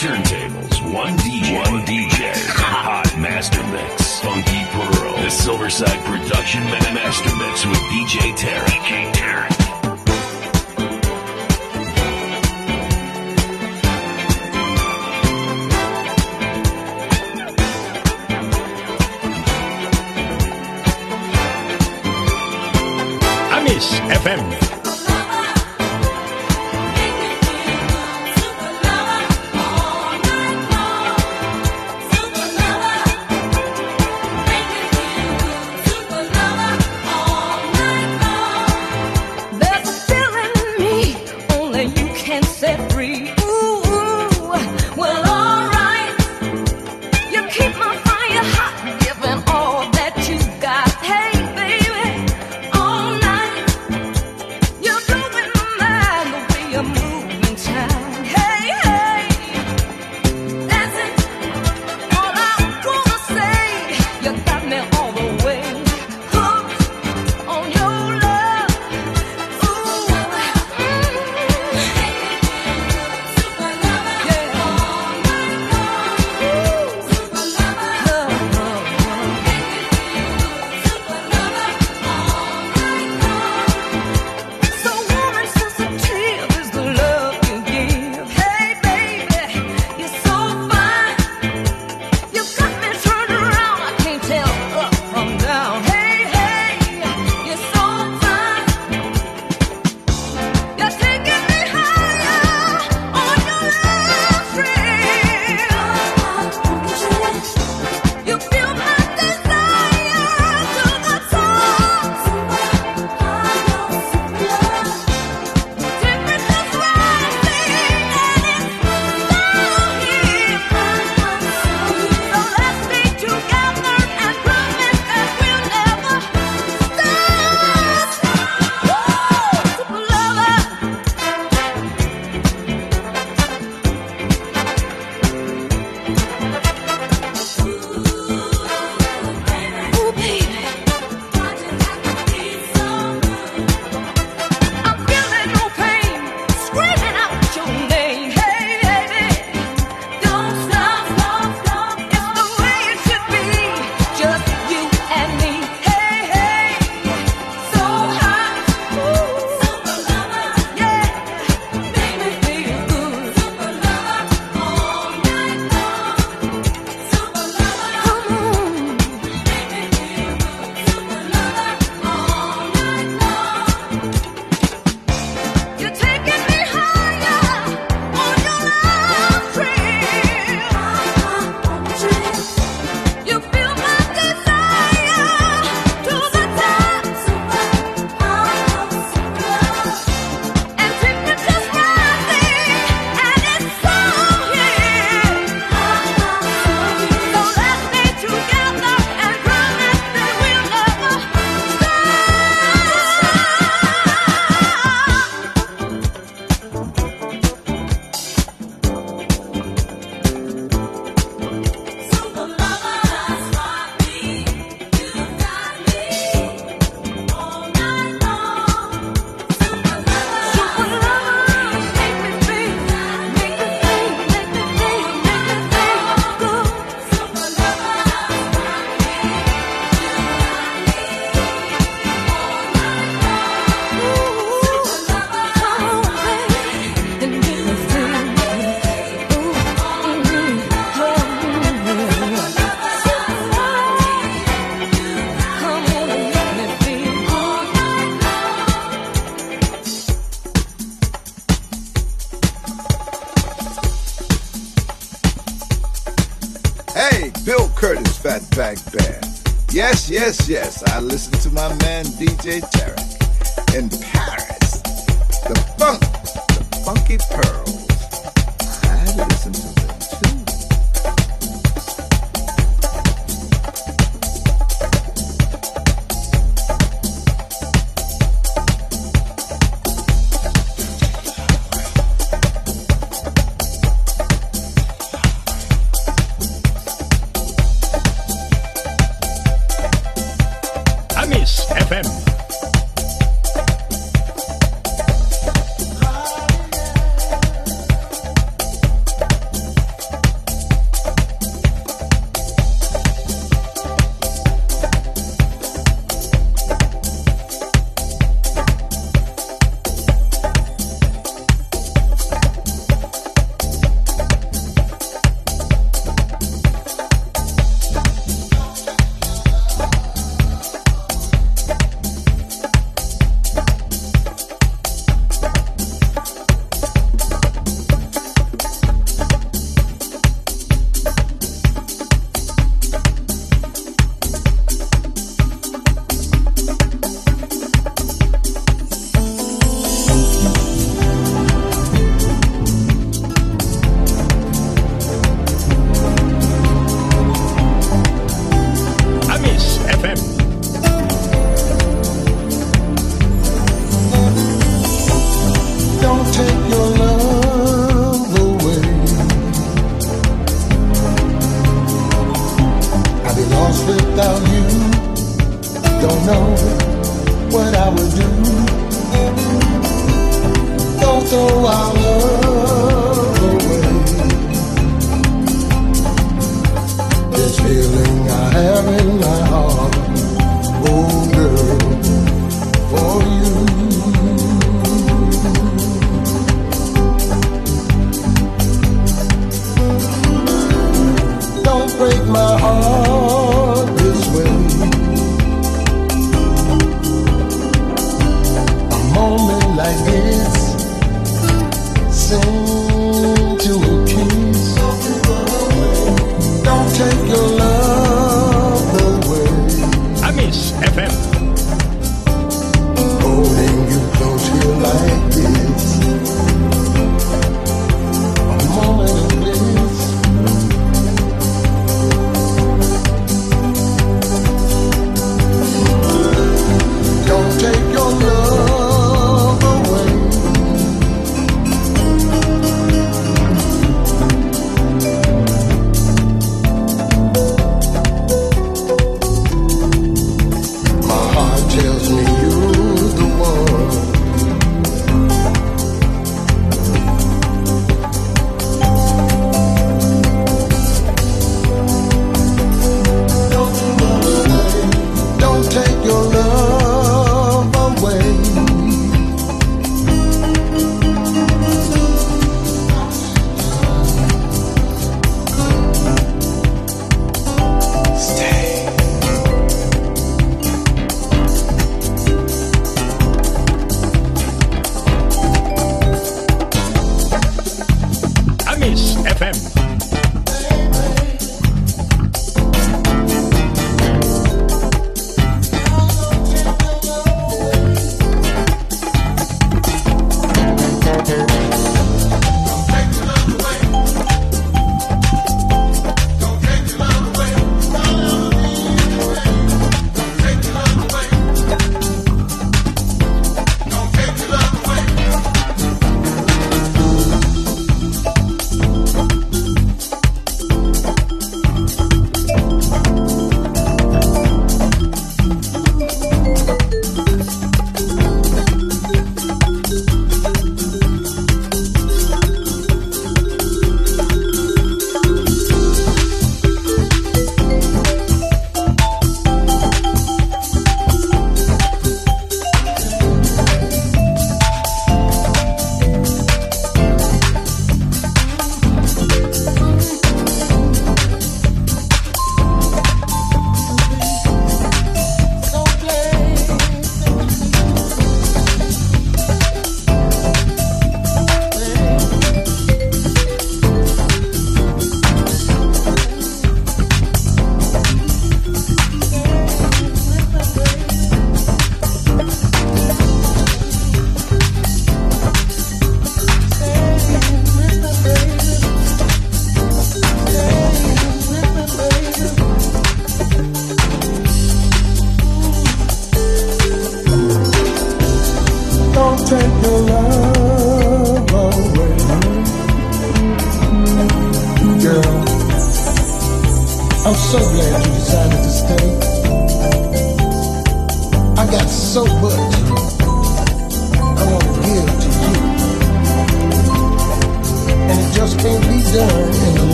Turntables. One DJ. One DJ. Hot master mix. Funky Pearl. The Silverside Production Ma- Master Mix with DJ Tarek.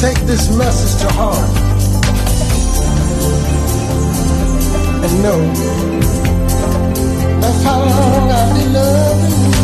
take this message to heart and know that's how long I've been loving you.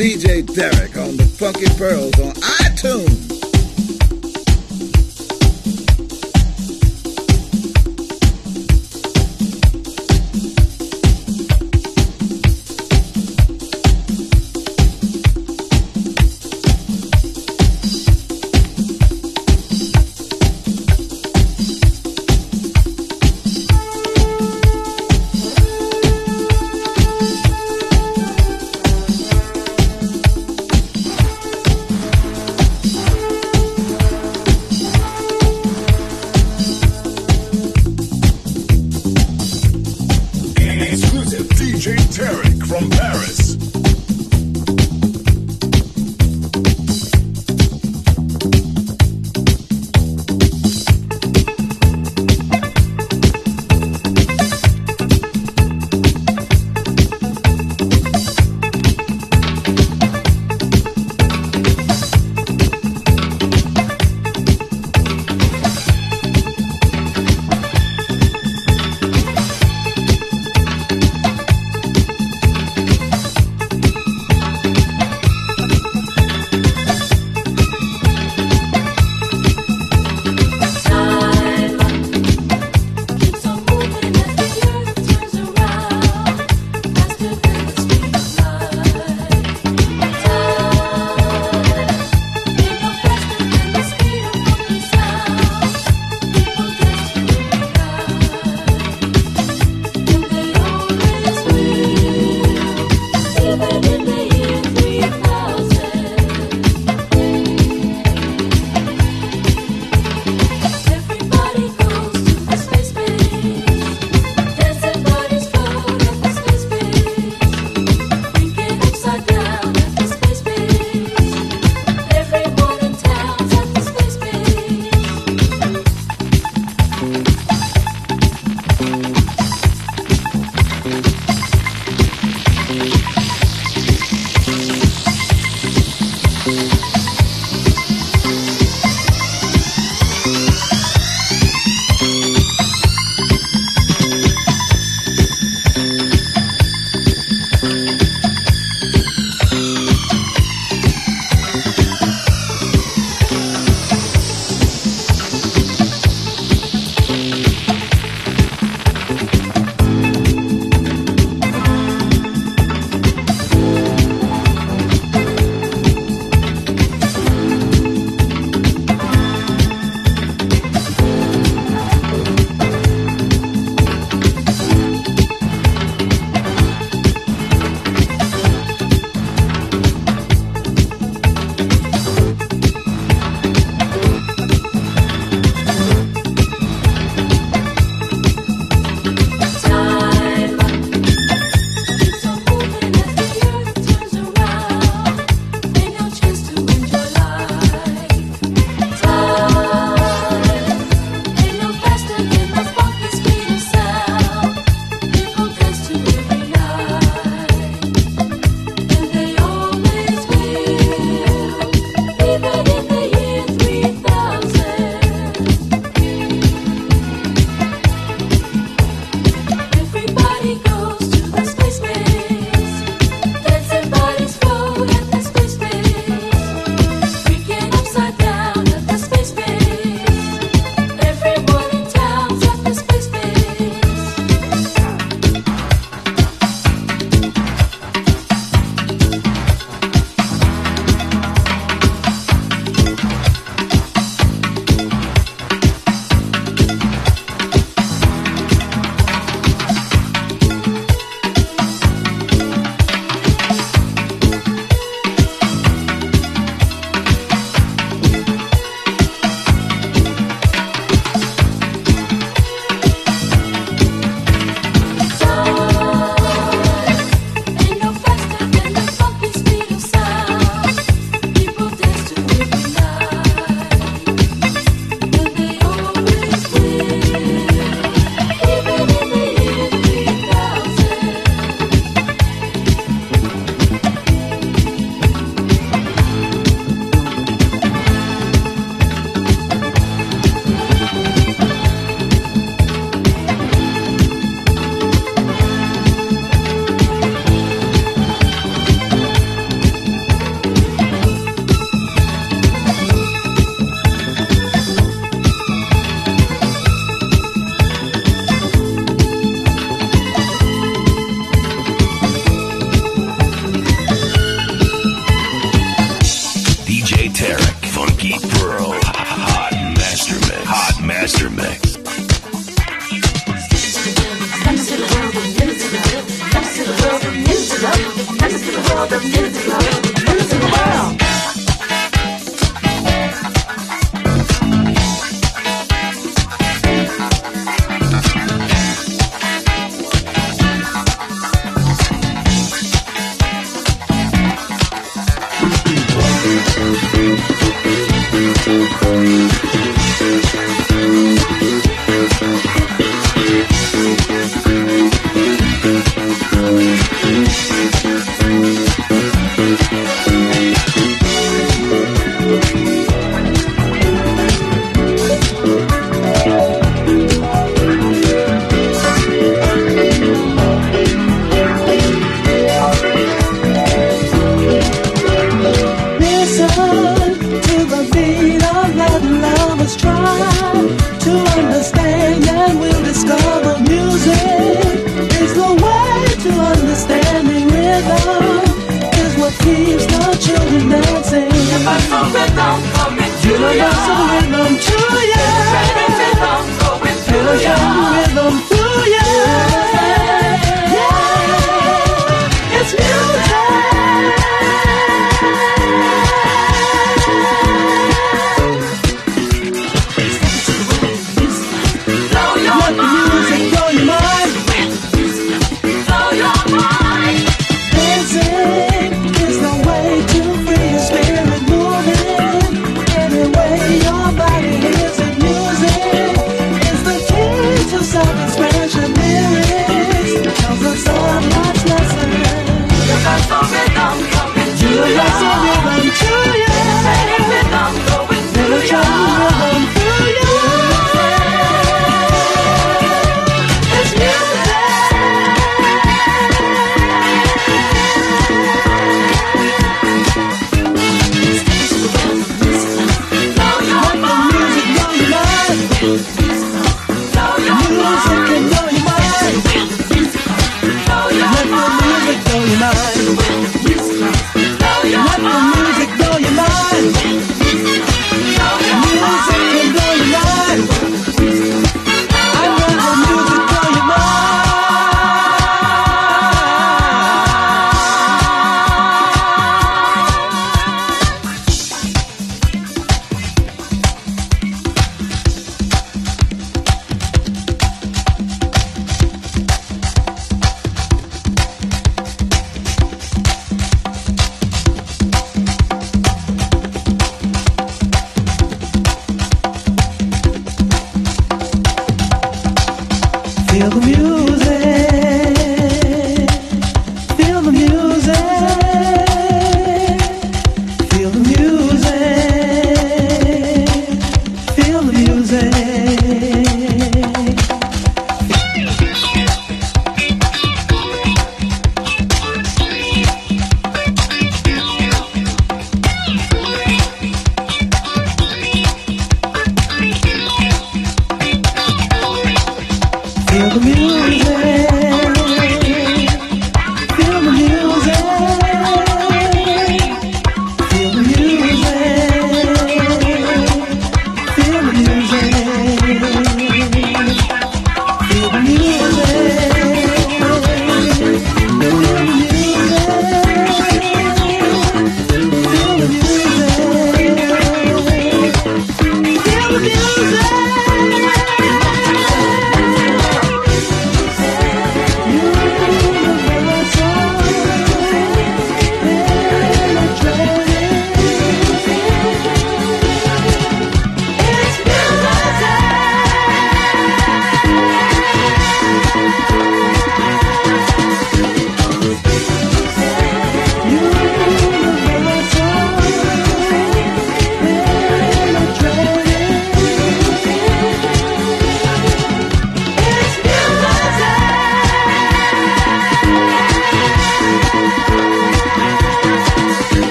DJ Tarek on the Funky Pearls on iTunes. Yes. down.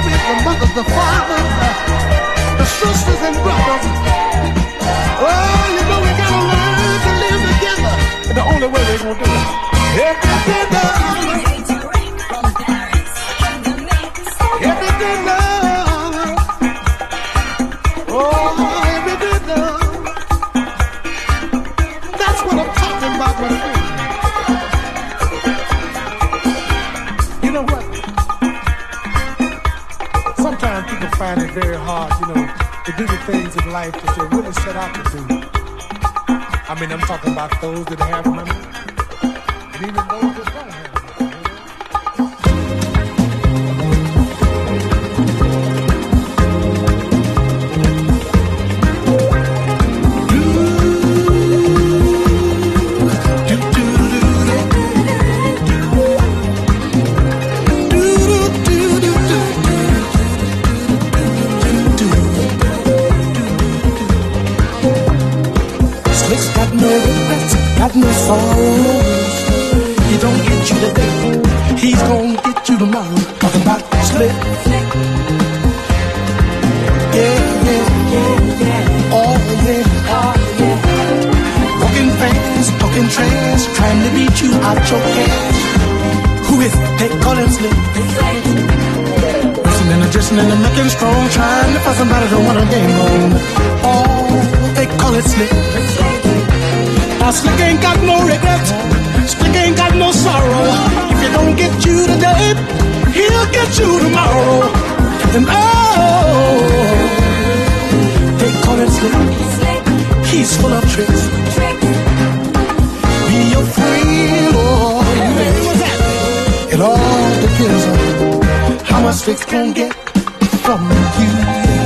baby, the mothers, the fathers, the sisters and brothers. Oh, you know we gotta learn to live together. And the only way we're gonna do it. Yeah. I mean, I'm talking about those that have money. looking strong, trying to find somebody to want a game on. Oh, they call it slick. Now slick ain't got no regrets. Slick ain't got no sorrow. If you don't get you today, he'll get you tomorrow. And oh, they call it slick. He's full of tricks. Be your friend, oh. It all depends on how much slick can get from you.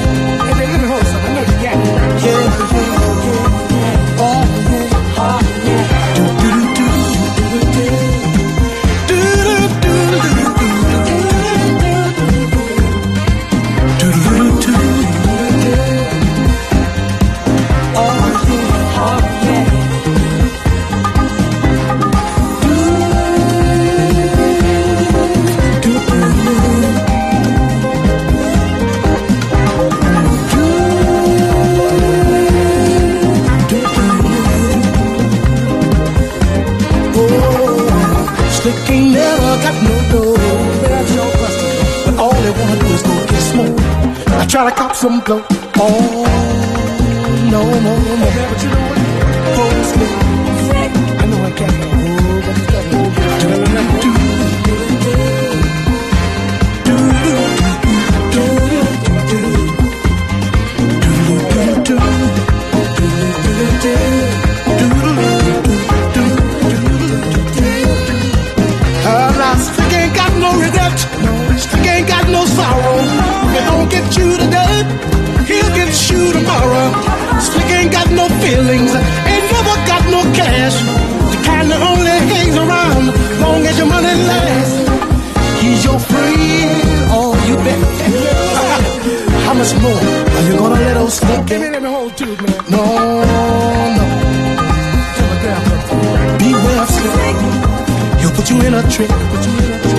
To cop some blow. Oh, no, no, no. But you know what? Still. I know I can't hold, but got to hold. More are you gonna let old stick? Give me whole man. No, no. Beware of slick. He'll put you in a trick.